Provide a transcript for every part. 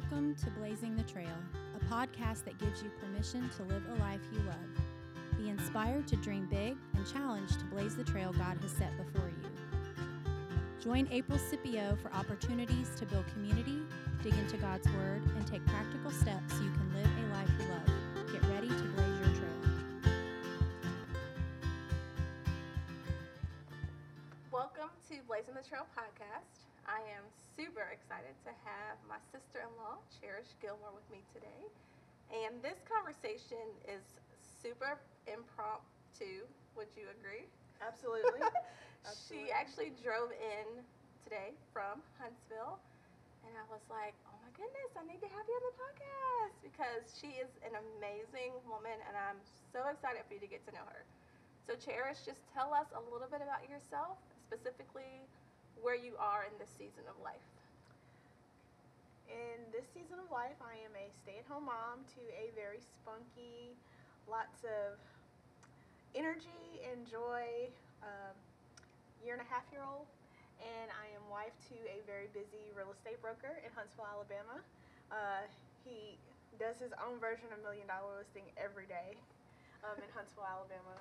Welcome to Blazing the Trail, a podcast that gives you permission to live a life you love. Be inspired to dream big and challenged to blaze the trail God has set before you. Join April Scipio for opportunities to build community, dig into God's Word, and take practical steps so you can live a life you love. Get ready to blaze your trail. Welcome to Blazing the Trail podcast. I am super excited to have my sister in law, Cherish Gilmore, with me today. And this conversation is super impromptu. Would you agree? Absolutely. She actually drove in today from Huntsville. And I was like, oh my goodness, I need to have you on the podcast because she is an amazing woman and I'm so excited for you to get to know her. So, Cherish, just tell us a little bit about yourself, specifically where you are in this season of life. In this season of life, I am a stay at home mom to a very spunky, lots of energy and joy um, year and a half year old. And I am wife to a very busy real estate broker in Huntsville, Alabama. Uh, he does his own version of Million Dollar Listing every day um, in Huntsville, Alabama.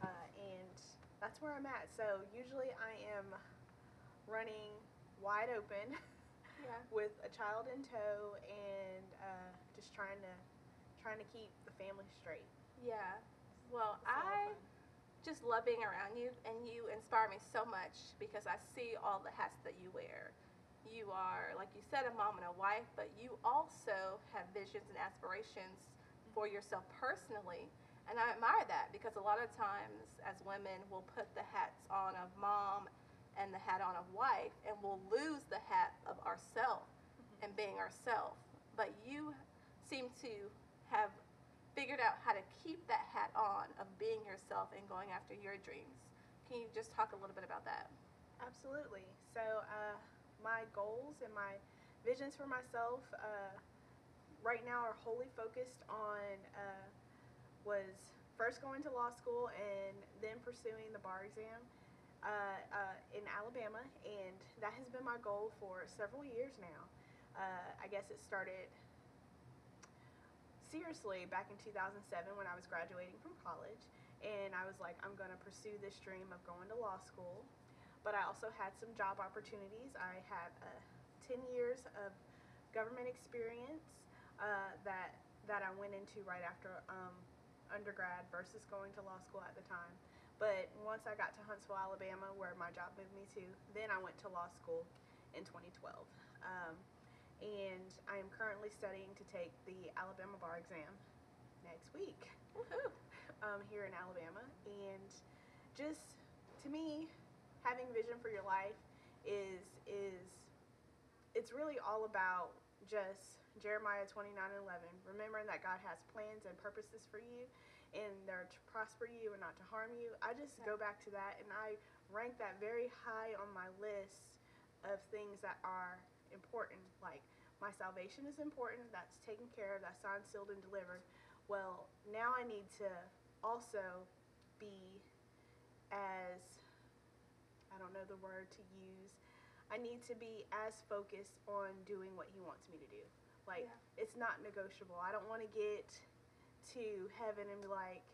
Uh, and that's where I'm at. So usually I am running wide open Yeah. with a child in tow and uh, just trying to trying to keep the family straight. Yeah. Well, It's a lot of I just love being around you, and you inspire me so much because I see all the hats that you wear. You are, like you said, a mom and a wife, but you also have visions and aspirations for yourself personally. And I admire that because a lot of times as women, we'll put the hats on of mom and the hat on of wife, and we'll lose the hat of ourself and being ourself. But you seem to have figured out how to keep that hat on of being yourself and going after your dreams. Can you just talk a little bit about that? Absolutely. So uh, my goals and my visions for myself uh, right now are wholly focused on uh, was first going to law school and then pursuing the bar exam uh, uh, in Alabama, and that has been my goal for several years now. Uh, I guess it started seriously back in 2007 when I was graduating from college, and I was like, I'm going to pursue this dream of going to law school. But I also had some job opportunities. I had uh, 10 years of government experience uh, that that I went into right after um, undergrad versus going to law school at the time. Once I got to Huntsville, Alabama, where my job moved me to, then I went to law school in 2012. Um, and I am currently studying to take the Alabama bar exam next week um, here in Alabama. And just to me, having vision for your life is is it's really all about just Jeremiah 29 and 11, remembering that God has plans and purposes for you and they're to prosper you and not to harm you. I just go back to that and I rank that very high on my list of things that are important. Like my salvation is important, that's taken care of, that's signed, sealed, and delivered. Well, now I need to also be as I don't know the word to use. I need to be as focused on doing what he wants me to do. Like Yeah. it's not negotiable. I don't want to get to heaven and be like,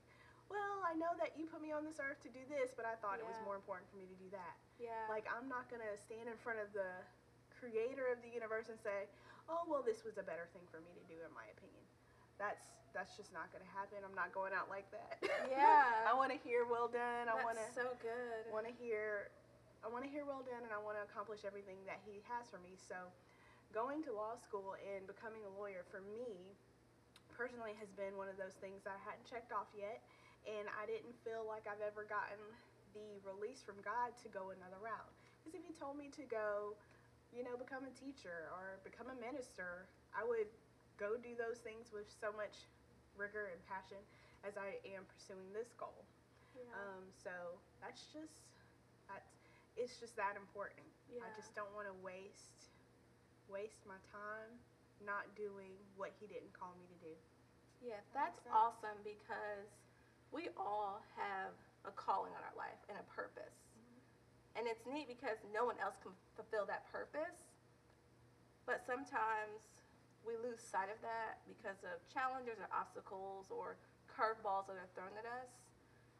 "Well, I know that you put me on this earth to do this, but I thought it was more important for me to do that." Yeah. Like I'm not going to stand in front of the creator of the universe and say, "Oh, well, this was a better thing for me to do in my opinion." That's that's just not going to happen. I'm not going out like that. Yeah. I want to hear well done. I That's want to so good. want to hear I want to hear well done and I want to accomplish everything that he has for me. So going to law school and becoming a lawyer for me personally has been one of those things that I hadn't checked off yet and I didn't feel like I've ever gotten the release from God to go another route. Because if he told me to go, you know, become a teacher or become a minister, I would go do those things with so much rigor and passion as I am pursuing this goal. yeah. Um, so that's just that's it's just that important. Yeah. I just don't want to waste waste my time not doing what he didn't call me to do. yeah, that's awesome because we all have a calling on our life and a purpose. Mm-hmm. And it's neat because no one else can fulfill that purpose. But sometimes we lose sight of that because of challenges or obstacles or curveballs that are thrown at us.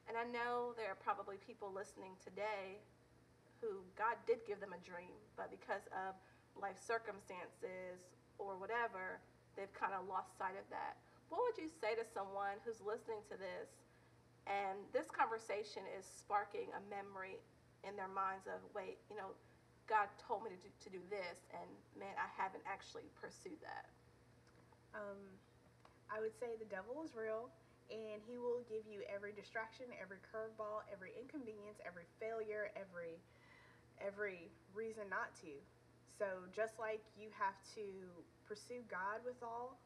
And I know there are probably people listening today who God did give them a dream, but because of life circumstances or whatever, they've kind of lost sight of that. What would you say to someone who's listening to this and this conversation is sparking a memory in their minds of, wait, you know, God told me to do, to do this, and man, I haven't actually pursued that. Um, I would say the devil is real, and he will give you every distraction, every curveball, every inconvenience, every failure, every every reason not to. So just like you have to pursue God with all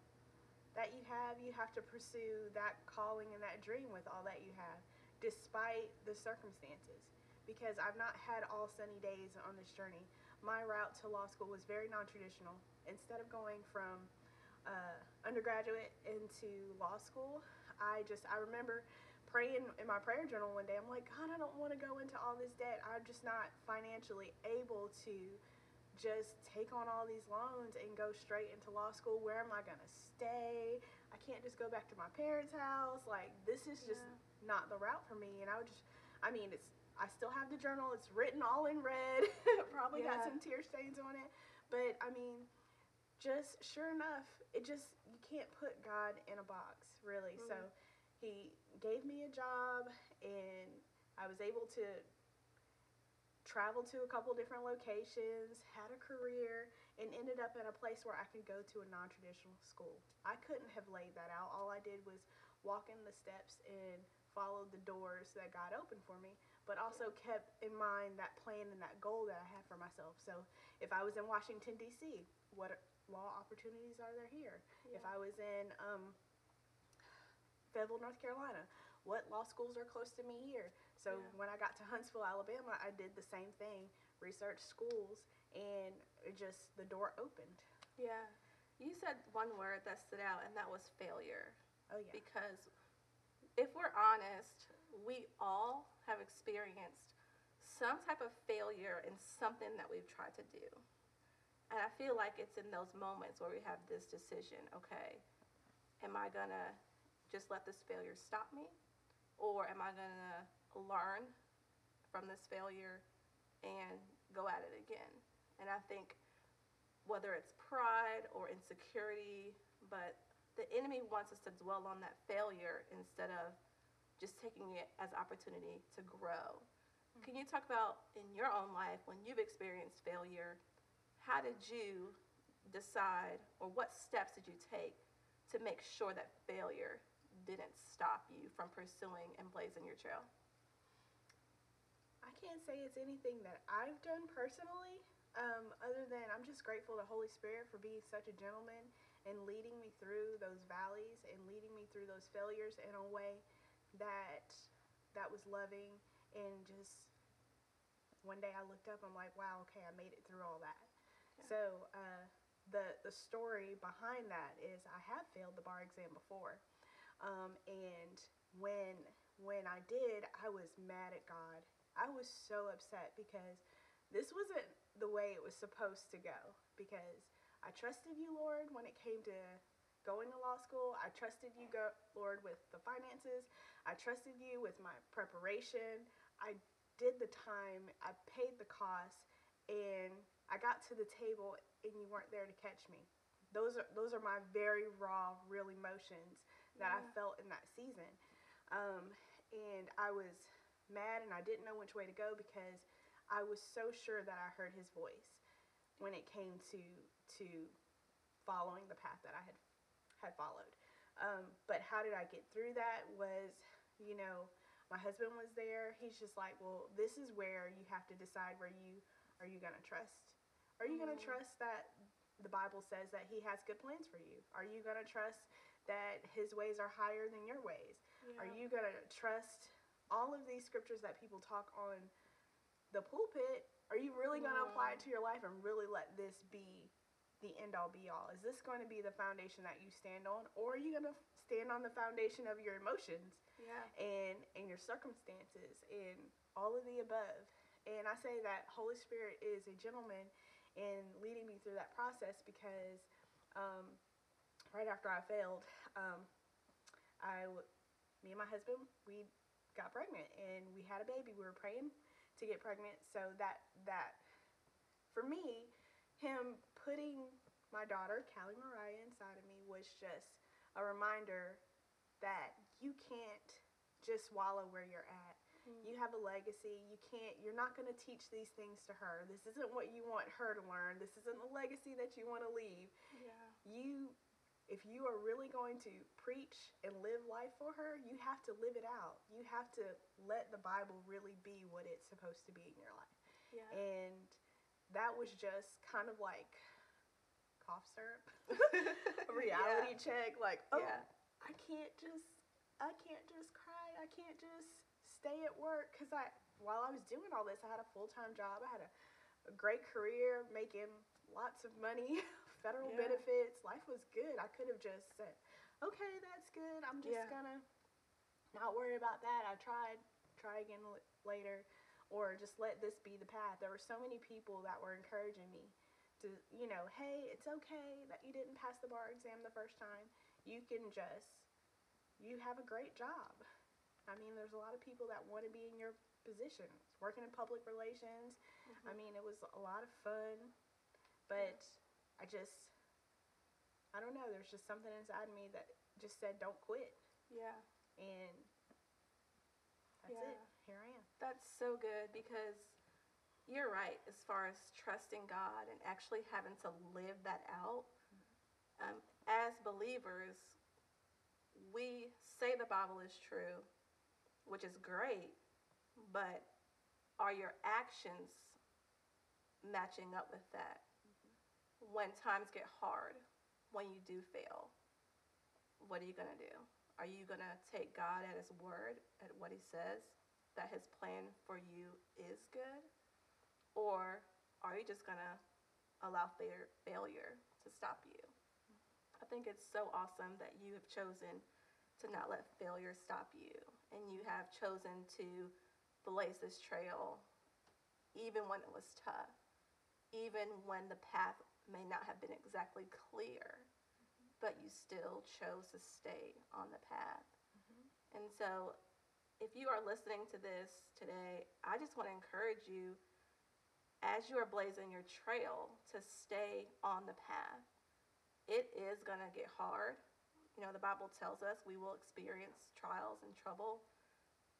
that you have, you have to pursue that calling and that dream with all that you have, despite the circumstances. Because I've not had all sunny days on this journey. My route to law school was very non traditional. Instead of going from uh, undergraduate into law school, I just, I remember praying in my prayer journal one day. I'm like, God, I don't want to go into all this debt. I'm just not financially able to just take on all these loans and go straight into law school. Where am I going to stay? I can't just go back to my parents' house. Like, this is just Yeah. not the route for me. And I would just, I mean, it's, I still have the journal. It's written all in red. Probably got some tear stains on it. But I mean, just sure enough, it just, you can't put God in a box, really. So Mhm. he gave me a job and I was able to travel to a couple different locations, had a career, and ended up in a place where I could go to a non traditional school. I couldn't have laid that out. All I did was walk in the steps and followed the doors that God opened for me, but also kept in mind that plan and that goal that I had for myself. So if I was in Washington, D.C., what law opportunities are there here? If I was in um, Fayetteville, North Carolina, what law schools are close to me here? So Yeah. when I got to Huntsville, Alabama, I did the same thing, researched schools, and it just the door opened. Yeah. You said one word that stood out, and that was failure. Oh yeah. Because if we're honest, we all have experienced some type of failure in something that we've tried to do. And I feel like it's in those moments where we have this decision okay, am I going to just let this failure stop me? Or am I going to learn from this failure and go at it again? And I think whether it's pride or insecurity, but the enemy wants us to dwell on that failure instead of just taking it as opportunity to grow. Hmm. Can you talk about in your own life when you've experienced failure, how did you decide or what steps did you take to make sure that failure didn't stop you from pursuing and blazing your trail? I can't say it's anything that I've done personally, um, other than I'm just grateful to Holy Spirit for being such a gentleman and leading me through those valleys and leading me through those failures in a way that that was loving. And just one day I looked up I'm like wow okay I made it through all that. Yeah. so uh, the the story behind that is I have failed the bar exam before. Um, and when when I did I was mad at God I was so upset because this wasn't the way it was supposed to go because I trusted you, Lord, when it came to going to law school. I trusted you, go, Lord, with the finances. I trusted you with my preparation. I did the time, I paid the cost, and I got to the table and you weren't there to catch me. Those are those are my very raw, real emotions that I felt in that season. Um, and I was mad and I didn't know which way to go because I was so sure that I heard his voice when it came to to following the path that I had had followed. Um, but how did I get through that was, you know, my husband was there. He's just like, well, this is where you have to decide where you are you gonna trust. Are you gonna Mhm. trust that the Bible says that He has good plans for you? Are you gonna trust that His ways are higher than your ways? Are you going to trust all of these scriptures that people talk on the pulpit? Are you really going to apply it to your life and really let this be the end all be all? Is this going to be the foundation that you stand on? Or are you going to stand on the foundation of your emotions Yeah. and, and your circumstances and all of the above? And I say that Holy Spirit is a gentleman in leading me through that process because um, right after I failed, um, I, w- me and my husband, we got pregnant and we had a baby. We were praying to get pregnant. So that that for me, him putting my daughter Callie Mariah inside of me was just a reminder that you can't just wallow where you're at. Mm-hmm. You have a legacy. You can't. You're not going to teach these things to her. This isn't what you want her to learn. This isn't the legacy that you want to leave. Yeah. You, if you are really going to preach and live life for her, you have to live it out. You have to let the Bible really be what it's supposed to be in your life. Yeah. And that was just kind of like cough syrup, a reality check. Like, oh, Yeah. I can't just, I can't just cry. I can't just stay at work because I, while I was doing all this, I had a full time job. I had a, a great career, making lots of money, federal Yeah. benefits. Life was good. I could have just said, okay, that's good. I'm just Yeah. gonna not worry about that. I tried, try again l- later, or just let this be the path. There were so many people that were encouraging me to, you know, hey, it's okay that you didn't pass the bar exam the first time. You can just, you have a great job. I mean, there's a lot of people that want to be in your position, working in public relations. I mm-hmm. mean, it was a lot of fun, but I just, I don't know. There's just something inside me that just said, don't quit. Yeah. And that's it. Here I am. That's so good because you're right as far as trusting God and actually having to live that out. Um, as believers, we say the Bible is true, which is great, but are your actions matching up with that? When times get hard, when you do fail, what are you going to do? Are you going to take God at His word, at what He says, that His plan for you is good? Or are you just going to allow fa- failure to stop you? I think it's so awesome that you have chosen to not let failure stop you and you have chosen to blaze this trail even when it was tough, even when the path may not have been exactly clear, but you still chose to stay on the path. Mm-hmm. And so, if you are listening to this today, I just want to encourage you as you are blazing your trail to stay on the path. It is going to get hard. You know, the Bible tells us we will experience trials and trouble,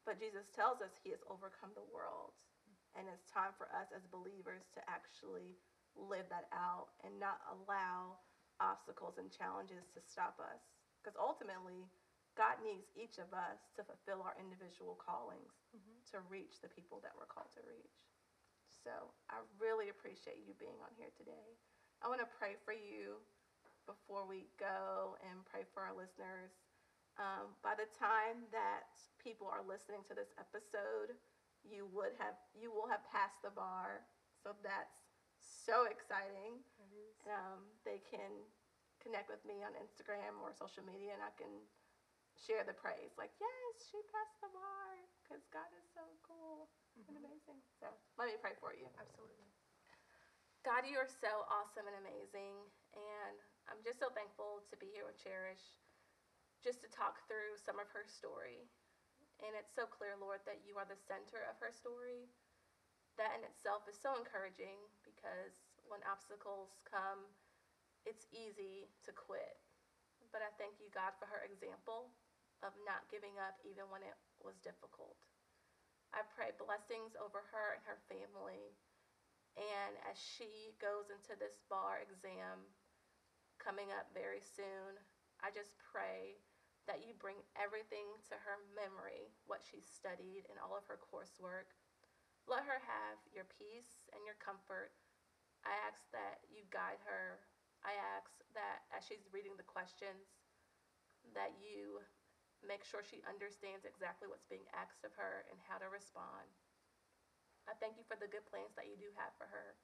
but Jesus tells us he has overcome the world. Mm-hmm. And it's time for us as believers to actually live that out and not allow obstacles and challenges to stop us. Because ultimately, God needs each of us to fulfill our individual callings to reach the people that we're called to reach. So I really appreciate you being on here today. I want to pray for you before we go and pray for our listeners. Um, by the time that people are listening to this episode, you would have you will have passed the bar. So that's so exciting. Um, they can connect with me on Instagram or social media, and I can share the praise. Like, yes, she passed the bar because God is so cool and amazing. So let me pray for you. Absolutely. God, you are so awesome and amazing. And I'm just so thankful to be here with Cherish, just to talk through some of her story. And it's so clear, Lord, that you are the center of her story. That in itself is so encouraging because when obstacles come, it's easy to quit. But I thank you, God, for her example of not giving up even when it was difficult. I pray blessings over her and her family. And as she goes into this bar exam coming up very soon, I just pray that you bring everything to her memory, what she studied and all of her coursework. Let her have your peace and your comfort. I ask that you guide her. I ask that as she's reading the questions, that you make sure she understands exactly what's being asked of her and how to respond. I thank you for the good plans that you do have for her.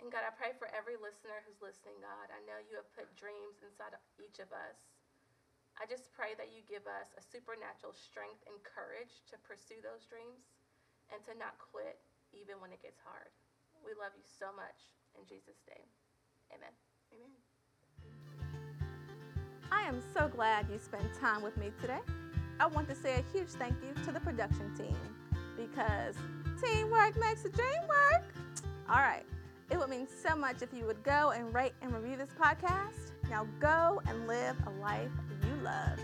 And God, I pray for every listener who's listening, God. I know you have put dreams inside of each of us. I just pray that you give us a supernatural strength and courage to pursue those dreams and to not quit even when it gets hard. We love you so much. In Jesus' name, amen. Amen. I am so glad you spent time with me today. I want to say a huge thank you to the production team because teamwork makes the dream work. All right. It would mean so much if you would go and rate and review this podcast. Now go and live a life you love.